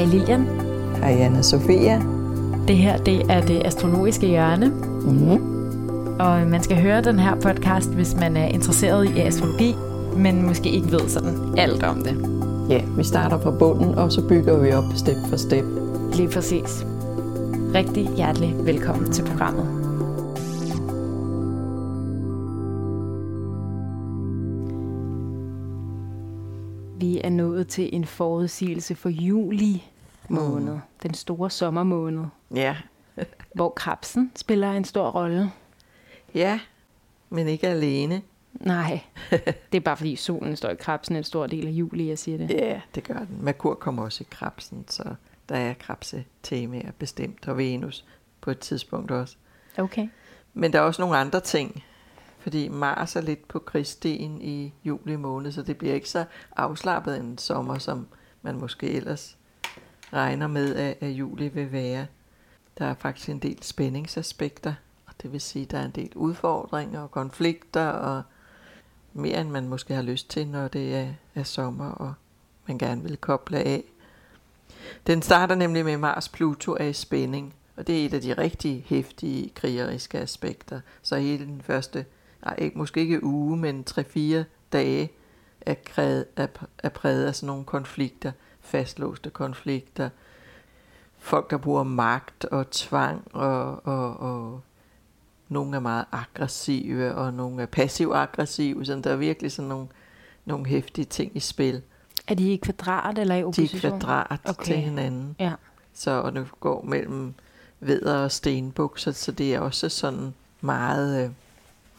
Hej Lilian. Hej Anna Sofia. Det her det er det astrologiske hjørne. Mm-hmm. Og man skal høre den her podcast, hvis man er interesseret i astrologi, men måske ikke ved sådan alt om det. Ja, vi starter fra bunden, og så bygger vi op step for step. Lige præcis. Rigtig hjertelig velkommen til programmet. Vi er nået til en forudsigelse for juli måned, mm. den store sommermåned, Ja. hvor krabsen spiller en stor rolle. Ja, men ikke alene. Nej, det er bare fordi solen står i krabsen en stor del af juli, jeg siger det. Ja, det gør den. Merkur kommer også i krabsen, så der er krabse-temaer bestemt, og Venus på et tidspunkt også. Okay. Men der er også nogle andre ting, fordi Mars er lidt på krigsstien i juli måned, så det bliver ikke så afslappet en sommer, som man måske ellers regner med, at, at juli vil være. Der er faktisk en del spændingsaspekter, og det vil sige, at der er en del udfordringer og konflikter, og mere end man måske har lyst til, når det er, er sommer, og man gerne vil koble af. Den starter nemlig med Mars Pluto er i spænding, og det er et af de rigtig hæftige krigeriske aspekter. Så hele den første, nej, ikke, måske ikke uge, men 3-4 dage er, krævet, er, er præget af sådan nogle konflikter, fastlåste konflikter. Folk, der bruger magt og tvang, og, og, og nogle er meget aggressive, og nogle er passiv-aggressive, så der er virkelig sådan nogle, nogle hæftige ting i spil. Er de i kvadrat eller i De er opposition? kvadrat Okay. til hinanden. Ja. Så og det går mellem vædder og stenbuk, så, så det er også sådan meget, øh,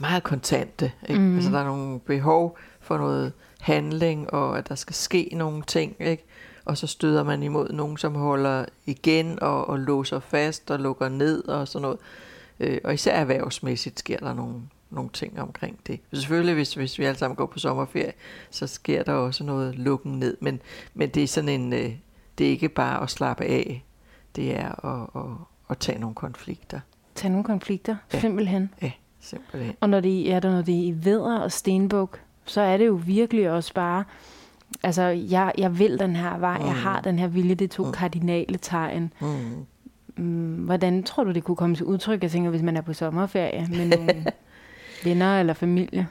meget kontante. Ikke? Mm. Altså der er nogle behov for noget handling, og at der skal ske nogle ting, ikke? Og så støder man imod nogen, som holder igen og, og låser fast og lukker ned og sådan noget. Øh, og især erhvervsmæssigt sker der nogle, nogle ting omkring det. Selvfølgelig, hvis, hvis vi alle sammen går på sommerferie, så sker der også noget lukken ned. Men, men det er sådan en, øh, det er ikke bare at slappe af. Det er at, at, at tage nogle konflikter. Tag nogle konflikter. Ja. simpelthen. Ja, simpelthen. Og når det, er der, når det er i vædder og stenbuk, så er det jo virkelig også bare, altså jeg, jeg vil den her vej, mm. jeg har den her vilje, det er to Mm. kardinale tegn. Mm. Mm, hvordan tror du, det kunne komme til udtryk, jeg tænker, hvis man er på sommerferie med nogle venner eller familie?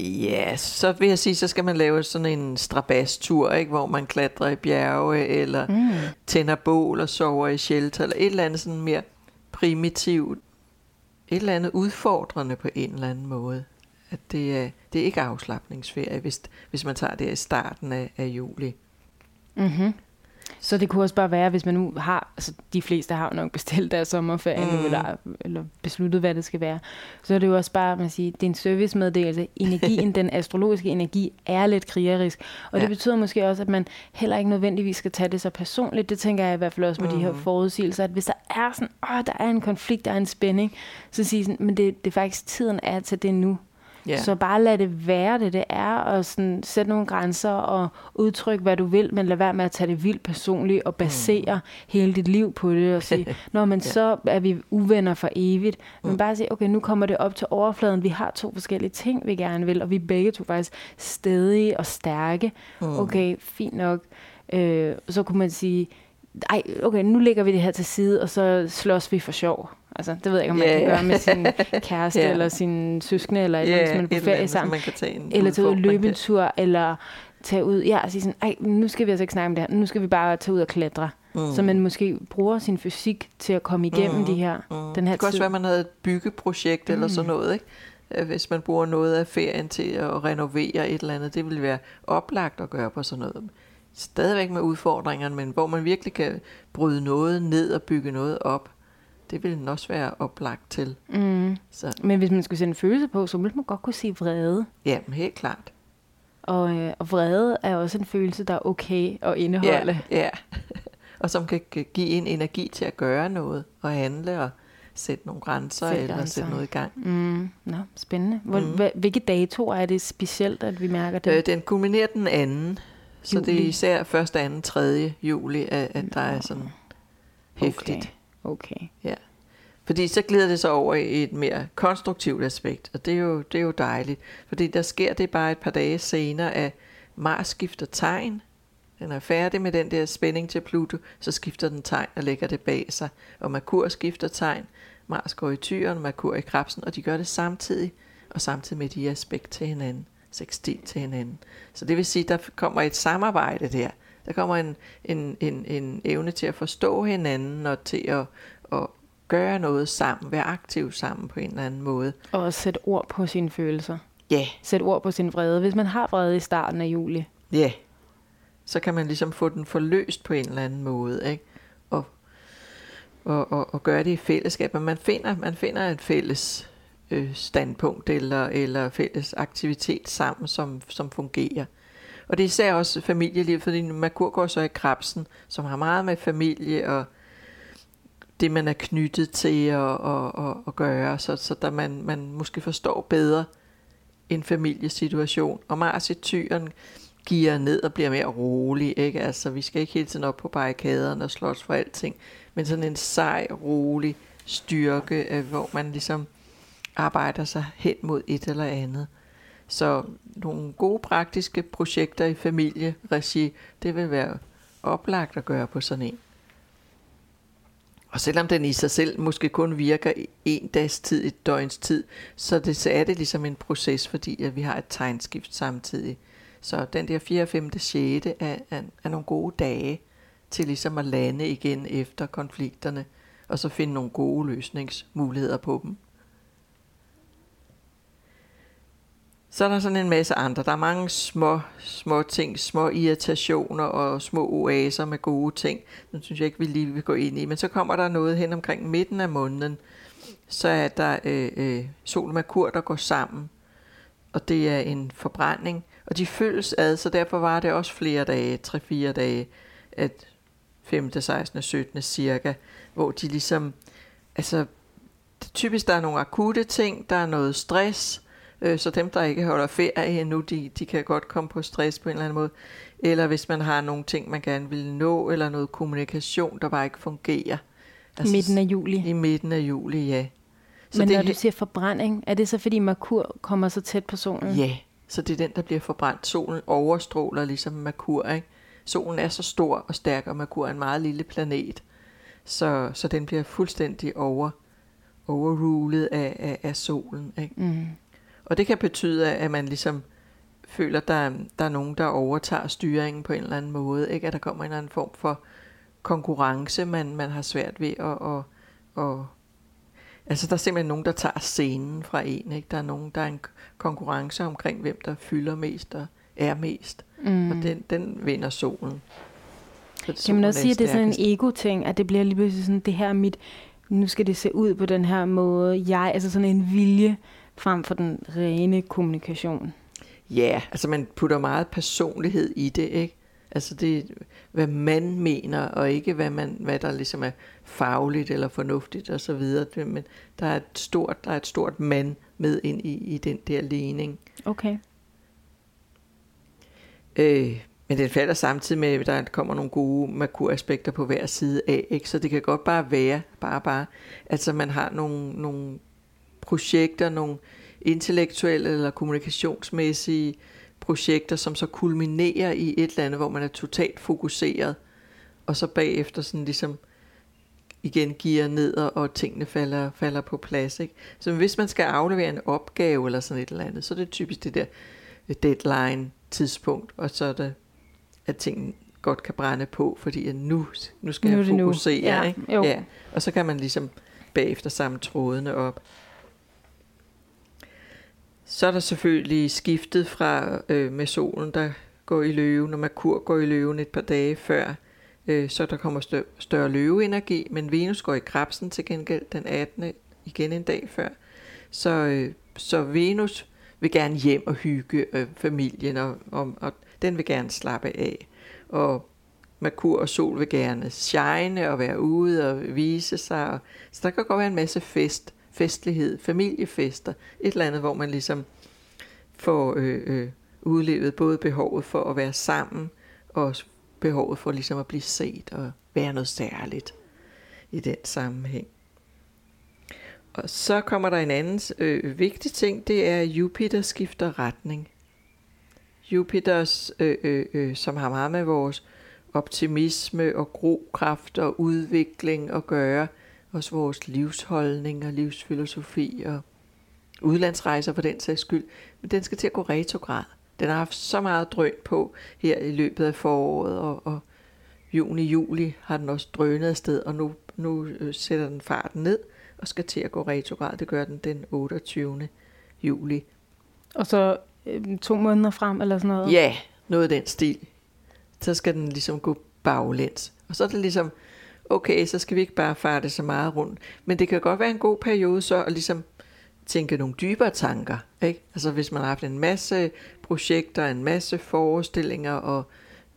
Ja, så vil jeg sige, så skal man lave sådan en strabastur, ikke? hvor man klatrer i bjerge, eller. Mm. tænder bål og sover i shelter, eller et eller andet sådan mere primitivt, et eller andet udfordrende på en eller anden måde. At det er, det er ikke afslappningsferie, hvis, hvis man tager det i starten af, af juli. Mm-hmm. Så det kunne også bare være, hvis man nu har, altså de fleste har nok bestilt deres sommerferie mm. nu, Mm. eller, eller besluttet, hvad det skal være, så er det jo også bare, man siger, det er en servicemeddelelse. Energien, den astrologiske energi, er lidt krigerisk, og ja. det betyder måske også, at man heller ikke nødvendigvis skal tage det så personligt. Det tænker jeg i hvert fald også med mm. de her Mhm. forudsigelser, at hvis der er sådan, åh, der er en konflikt, der er en spænding, så sige sådan, men det, det er faktisk tiden er til det nu. Ja. Så bare lad det være det, det er, og sådan, sæt nogle grænser og udtryk, hvad du vil, men lad være med at tage det vildt personligt og basere mm. hele dit liv på det og sige, når men Ja. så er vi uvenner for evigt. Men Mm. bare sige, okay, nu kommer det op til overfladen, vi har to forskellige ting, vi gerne vil, og vi er begge to faktisk stedige og stærke. Mm. Okay, fint nok. Øh, så kunne man sige, ej, okay, nu lægger vi det her til side, og så slås vi for sjov. Altså, det ved jeg ikke, om man Ja, kan gøre med sin kæreste, Ja. eller sin søskende, eller andet, hvis man er på ferie sammen man kan tage en eller tage ud og løbe en tur, eller tage ud, ja, og sige sådan, ej, nu skal vi altså ikke snakke om det her, nu skal vi bare tage ud og klatre. Mm. Så man måske bruger sin fysik til at komme igennem Mm, de her, Mm. den her det kan også tid. være, at man havde et byggeprojekt mm. eller Mm. sådan noget, ikke? Øh, Hvis man bruger noget af ferien til at renovere et eller andet, det vil være oplagt at gøre på sådan noget. Stadigvæk med udfordringerne, men hvor man virkelig kan bryde noget ned og bygge noget op, det vil den også være oplagt til. Mm. Så Men hvis man skulle sætte en følelse på, så ville man godt kunne sige vrede. ja, men helt klart. Og, øh, og vrede er også en følelse, der er okay at indeholde. Ja, ja. og som kan give en energi til at gøre noget og handle og sætte nogle grænser Sætte eller grænser. sætte noget i gang. Mm. Nå, spændende. Hvor, mm. Hvilke datoer er det specielt, at vi mærker det? Øh, den kulminerer den anden, så det er Juli. især 1., 2., 3. juli, at, at der er sådan hæftigt. Okay. okay. Ja. Fordi så glider det så over i et mere konstruktivt aspekt, og det er jo, det er jo dejligt. Fordi der sker det bare et par dage senere, at Mars skifter tegn, den er færdig med den der spænding til Pluto, så skifter den tegn og lægger det bag sig. Og Merkur skifter tegn, Mars går i tyren, Merkur i krabsen, og de gør det samtidig, og samtidig med de aspekt til hinanden, sextil til hinanden. Så det vil sige, der kommer et samarbejde der. Der kommer en, en, en, en evne til at forstå hinanden, og til at, at gøre noget sammen, være aktiv sammen på en eller anden måde. Og sætte ord på sine følelser. Ja. Yeah. Sætte ord på sin vrede. Hvis man har vrede i starten af juli. Ja. Yeah. Så kan man ligesom få den forløst på en eller anden måde, ikke? Og, og, og, og gøre det i fællesskab. Men man finder, man finder et fælles øh, standpunkt eller, eller fælles aktivitet sammen, som, som fungerer. Og det er især også familielivet, fordi Merkur går så i krabsen, som har meget med familie og det, man er knyttet til at, at, at, at gøre, så, så der man, man måske forstår bedre en familiesituation. Og Mars i tyren giver ned og bliver mere rolig. Ikke? Altså, vi skal ikke hele tiden op på barrikaderne og slås for alting, men sådan en sej, rolig styrke, øh, hvor man ligesom arbejder sig hen mod et eller andet. Så nogle gode praktiske projekter i familieregi, det vil være oplagt at gøre på sådan en. Og selvom den i sig selv måske kun virker en dags tid, et døgns tid, så, det, så er det ligesom en proces, fordi at vi har et tegnskift samtidig. Så den der 4., 5., 6. Er, er, er nogle gode dage til ligesom at lande igen efter konflikterne, og så finde nogle gode løsningsmuligheder på dem. Så er der sådan en masse andre. Der er mange små, små ting, små irritationer og små oaser med gode ting. Den synes jeg ikke, vi lige vil gå ind i. Men så kommer der noget hen omkring midten af måneden. Så er der øh, øh, sol og Merkur, der går sammen. Og det er en forbrænding. Og de følges ad, så derfor var det også flere dage, 3-4 dage, at 5., 16., 17. cirka, hvor de ligesom, altså typisk der er nogle akute ting, der er noget stress, Øh, så dem, der ikke holder ferie endnu, de, de kan godt komme på stress på en eller anden måde. Eller hvis man har nogle ting, man gerne vil nå, eller noget kommunikation, der bare ikke fungerer. Altså, I midten af juli? I midten af juli, ja. Så Men det, når du siger forbrænding, er det så fordi Merkur kommer så tæt på solen? Ja, så det er den, der bliver forbrændt. Solen overstråler ligesom Merkur, ikke? Solen er så stor og stærk, og Merkur er en meget lille planet. Så, så den bliver fuldstændig over, overrulet af, af, af solen. Ikke? Mm. Og det kan betyde, at man ligesom føler, der, der er nogen, der overtager styringen på en eller anden måde. Ikke? At der kommer en eller anden form for konkurrence, man, man har svært ved at... at, at altså der er simpelthen nogen, der tager scenen fra en. Ikke? Der er nogen, der er en konkurrence omkring, hvem der fylder mest og er mest. Mm. Og den, den vinder solen. Så kan man også sige, at det er sådan en ego-ting, at det bliver lige pludselig sådan, det her mit, nu skal det se ud på den her måde. Jeg, altså sådan en vilje, frem for den rene kommunikation. Ja, altså man putter meget personlighed i det, ikke? Altså det, hvad man mener, og ikke hvad, man, hvad der ligesom er fagligt eller fornuftigt og så videre. Men der er et stort, der er et stort mand med ind i, i den der ligning. Okay. Øh, men det falder samtidig med, at der kommer nogle gode Merkur-aspekter på hver side af, ikke? så det kan godt bare være, bare bare, altså man har nogle, nogle projekter, nogle intellektuelle eller kommunikationsmæssige projekter, som så kulminerer i et eller andet, hvor man er totalt fokuseret, og så bagefter sådan ligesom igen giver ned, og tingene falder, falder på plads. Ikke? Så hvis man skal aflevere en opgave eller sådan et eller andet, så er det typisk det der deadline tidspunkt, og så er det, at tingene godt kan brænde på, fordi at nu, nu skal nu jeg fokusere. Ja, ikke? Ja. Og så kan man ligesom bagefter samle trådene op. Så er der selvfølgelig skiftet fra øh, med solen, der går i løven, og Merkur går i løven et par dage før, øh, så der kommer større, større løveenergi, men Venus går i krabsen til gengæld den 18. igen en dag før. Så, øh, så Venus vil gerne hjem og hygge øh, familien, og, og, og den vil gerne slappe af. Og Merkur og Sol vil gerne shine og være ude og vise sig. Og, så der kan godt være en masse fest festlighed, familiefester, et eller andet, hvor man ligesom får øh, øh, udlevet både behovet for at være sammen, og behovet for ligesom at blive set og være noget særligt i den sammenhæng. Og så kommer der en anden øh, vigtig ting, det er, at Jupiter skifter retning. Jupiters, øh, øh, øh, som har meget med vores optimisme og grokraft og udvikling at gøre. Også vores livsholdning og livsfilosofi og udlandsrejser for den sags skyld. Men den skal til at gå retrograd. Den har haft så meget drøn på her i løbet af foråret, og, og juni-juli har den også drønet afsted, og nu, nu øh, sætter den farten ned og skal til at gå retrograd. Det gør den den 28. juli. Og så øh, to måneder frem, eller sådan noget? Ja, noget af den stil. Så skal den ligesom gå baglæns. Og så er det ligesom, okay, så skal vi ikke bare farte så meget rundt. Men det kan godt være en god periode så at ligesom tænke nogle dybere tanker. Ikke? Altså hvis man har haft en masse projekter, en masse forestillinger og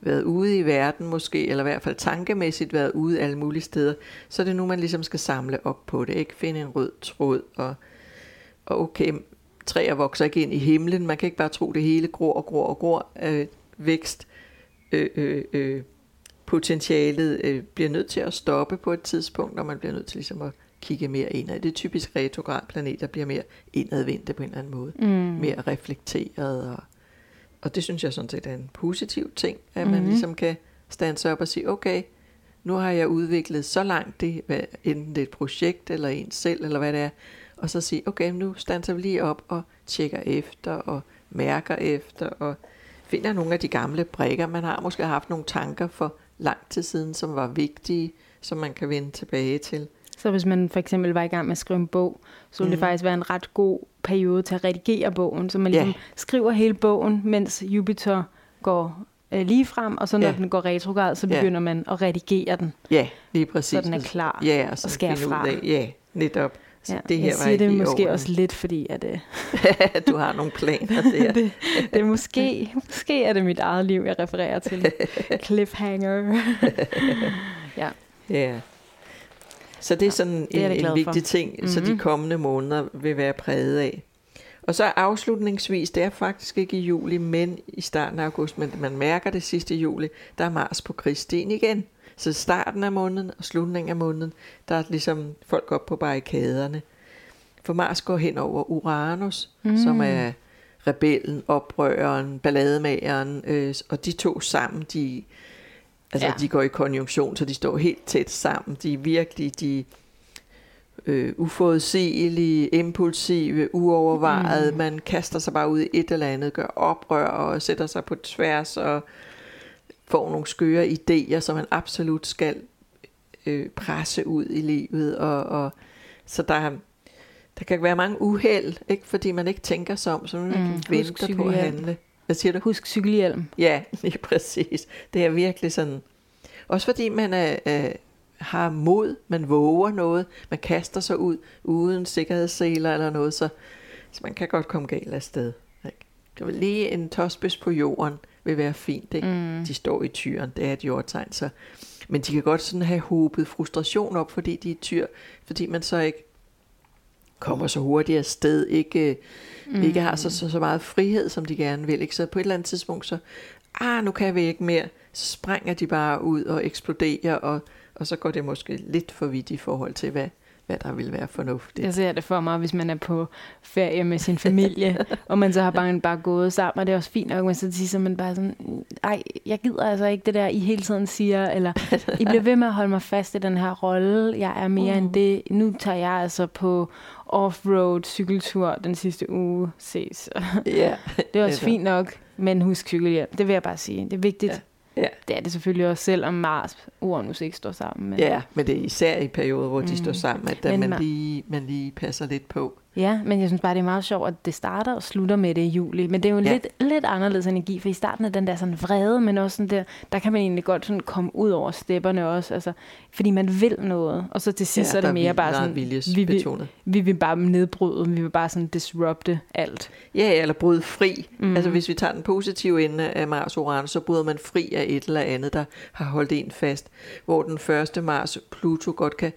været ude i verden måske, eller i hvert fald tankemæssigt været ude alle mulige steder, så er det nu, man ligesom skal samle op på det. Ikke? Finde en rød tråd og, og okay, træer vokser ikke ind i himlen. Man kan ikke bare tro, det hele gror og gror og gror. Øh, vækst øh, øh, øh, potentialet øh, bliver nødt til at stoppe på et tidspunkt, og man bliver nødt til ligesom at kigge mere indad. Det er typisk retrograd planeter bliver mere indadvendte på en eller anden måde. Mm. Mere reflekteret. Og, og det synes jeg sådan set er en positiv ting, at man mm. ligesom kan stands op og sige, okay, nu har jeg udviklet så langt det, hvad, enten det er et projekt eller en selv, eller hvad det er, og så sige, okay, nu standser vi lige op og tjekker efter, og mærker efter, og finder nogle af de gamle brikker. Man har måske haft nogle tanker for lang tid siden, som var vigtige, som man kan vende tilbage til. Så hvis man for eksempel var i gang med at skrive en bog, så ville mm. det mhm. faktisk være en ret god periode til at redigere bogen, så man ligesom yeah. skriver hele bogen, mens Jupiter går øh, lige frem, og så når yeah. den går retrograd, så begynder yeah. man at redigere den. Ja, lige præcis. Så den er klar ja, og så skære fra. Ja, yeah, netop. Så ja, det her jeg siger det måske også lidt, fordi at... Uh, du har nogle planer der. det, det er måske, måske er det mit eget liv, jeg refererer til. Cliffhanger. ja. Ja. Så det er sådan ja, det er en, en vigtig for. ting, mm-hmm. så de mhm. kommende måneder vil være præget af. Og så afslutningsvis, det er faktisk ikke i juli, men i starten af august, men man mærker det sidste juli, der er Mars på krigssten igen. Så starten af måneden og slutningen af måneden, der er ligesom folk op på barrikaderne. For Mars går hen over Uranus, mm. som er rebellen, oprøreren, ballademageren, øh, og de to sammen, de, altså, ja. de går i konjunktion, så de står helt tæt sammen. De er virkelig de øh, uforudsigelige, impulsive, uovervejede. Mm. Man kaster sig bare ud i et eller andet, gør oprør og sætter sig på tværs og får nogle skøre idéer, som man absolut skal øh, presse ud i livet. Og, og, så der, der kan være mange uheld, ikke? fordi man ikke tænker sig om, så man mm, venter på at handle. Hvad siger du? Husk cykelhjelm. Ja, lige præcis. Det er virkelig sådan. Også fordi man er, er, har mod, man våger noget, man kaster sig ud uden sikkerhedsseler eller noget, så, så man kan godt komme galt af sted. Ikke? Det var lige en tosbøs på jorden, vil være fint. Ikke? Mm. De står i tyren, det er et jordtegn. Så. Men de kan godt sådan have håbet frustration op, fordi de er tyr, fordi man så ikke kommer så hurtigt afsted, ikke, mm. ikke har så, så, så meget frihed, som de gerne vil. Ikke? Så på et eller andet tidspunkt, så, ah, nu kan vi ikke mere, så springer de bare ud og eksploderer, og, og så går det måske lidt for vidt i forhold til, hvad, hvad der vil være fornuftigt. Jeg ser det for mig, hvis man er på ferie med sin familie, og man så har bare, bare gået sammen, og det er også fint nok, men så siger man bare sådan, ej, jeg gider altså ikke det der, I hele tiden siger, eller I bliver ved med at holde mig fast i den her rolle, jeg er mere mm. end det, nu tager jeg altså på off-road cykeltur den sidste uge, ses. Ja, det er også fint nok, men husk cykelhjelm, det vil jeg bare sige, det er vigtigt. Ja Ja. Det er det selvfølgelig også, selvom Mars og Uranus ikke står sammen. Men... Ja, men det er især i perioder, hvor de mm. står sammen, at man, man, lige, man lige passer lidt på. Ja, men jeg synes bare, det er meget sjovt, at det starter og slutter med det i juli. Men det er jo ja. lidt, lidt anderledes energi, for i starten er den der sådan vrede, men også sådan der, der kan man egentlig godt sådan komme ud over stepperne også, altså, fordi man vil noget. Og så til sidst ja, så er det mere bare sådan, vi vil, vi vil bare nedbryde, vi vil bare sådan disrupte alt. Ja, eller bryde fri. Mm. Altså hvis vi tager den positive ende af Mars Uranus, så bryder man fri af et eller andet, der har holdt en fast. Hvor den første Mars Pluto godt kan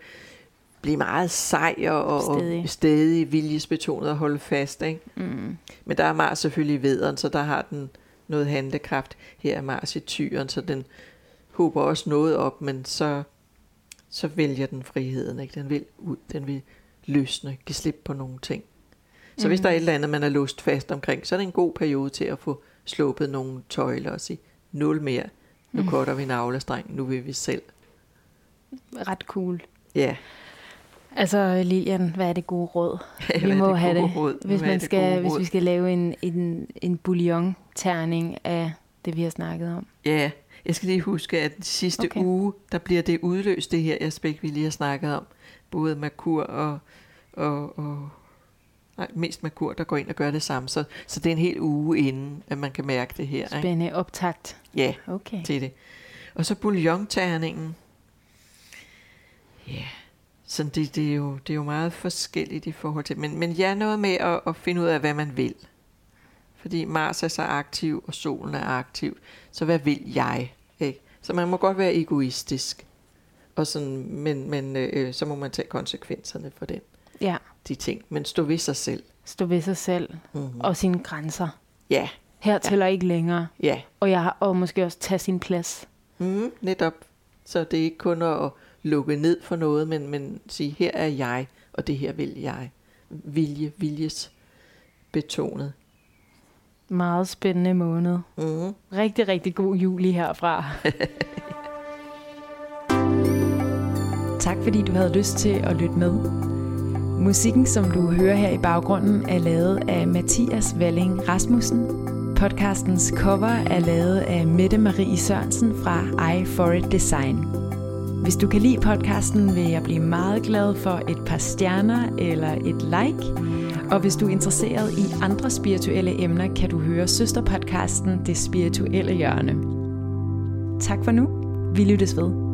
blive meget sej og, og stedig, viljesbetonet og holde fast. Ikke? Mm. Men der er Mars selvfølgelig i vederen, så der har den noget handlekraft. Her er Mars i tyren, så den håber også noget op, men så, så vælger den friheden. Ikke? Den vil ud, den vil løsne, give slip på nogle ting. Så mm. hvis der er et eller andet, man er låst fast omkring, så er det en god periode til at få sluppet nogle tøjler og sige, nul mere, nu mm. korter vi navlestreng, nu vil vi selv. Ret cool. Ja, Altså Lilian, hvad er det gode råd? Vi må det have det, råd? hvis, Hvad man skal, hvis vi skal lave en, en, en bouillon-terning af det, vi har snakket om. ja. Jeg skal lige huske, at sidste Okay. uge, der bliver det udløst, det her aspekt, vi lige har snakket om. Både Merkur og, og, og nej, mest Merkur, der går ind og gør det samme. Så, så det er en hel uge inden, at man kan mærke det her. Ikke? Spændende optakt. Ja, Okay. til det. Og så bouillonterningen. Ja, så det, det, er jo, det er jo meget forskelligt i forhold til, men, men jeg er noget med at, at finde ud af, hvad man vil. Fordi Mars er så aktiv, og solen er aktiv, så hvad vil jeg? Ikke? Så man må godt være egoistisk, og sådan, men, men øh, så må man tage konsekvenserne for den, Ja, de ting. Men stå ved sig selv. stå ved sig selv Mm-hmm. og sine grænser. Ja, Her tæller ikke længere. ja. Og, jeg og måske også tage sin plads. Mm, netop. Så det er ikke kun at lukke ned for noget, men, men sige, her er jeg, og det her vil jeg. Vilje, viljes betonet. Meget spændende måned. Mm. Rigtig, rigtig god juli herfra. tak fordi du havde lyst til at lytte med. Musikken, som du hører her i baggrunden, er lavet af Mathias Valling Rasmussen. Podcastens cover er lavet af Mette Marie Sørensen fra I For It Design. Hvis du kan lide podcasten, vil jeg blive meget glad for et par stjerner eller et like. Og hvis du er interesseret i andre spirituelle emner, kan du høre søsterpodcasten Det Spirituelle Hjørne. Tak for nu. Vi lyttes ved.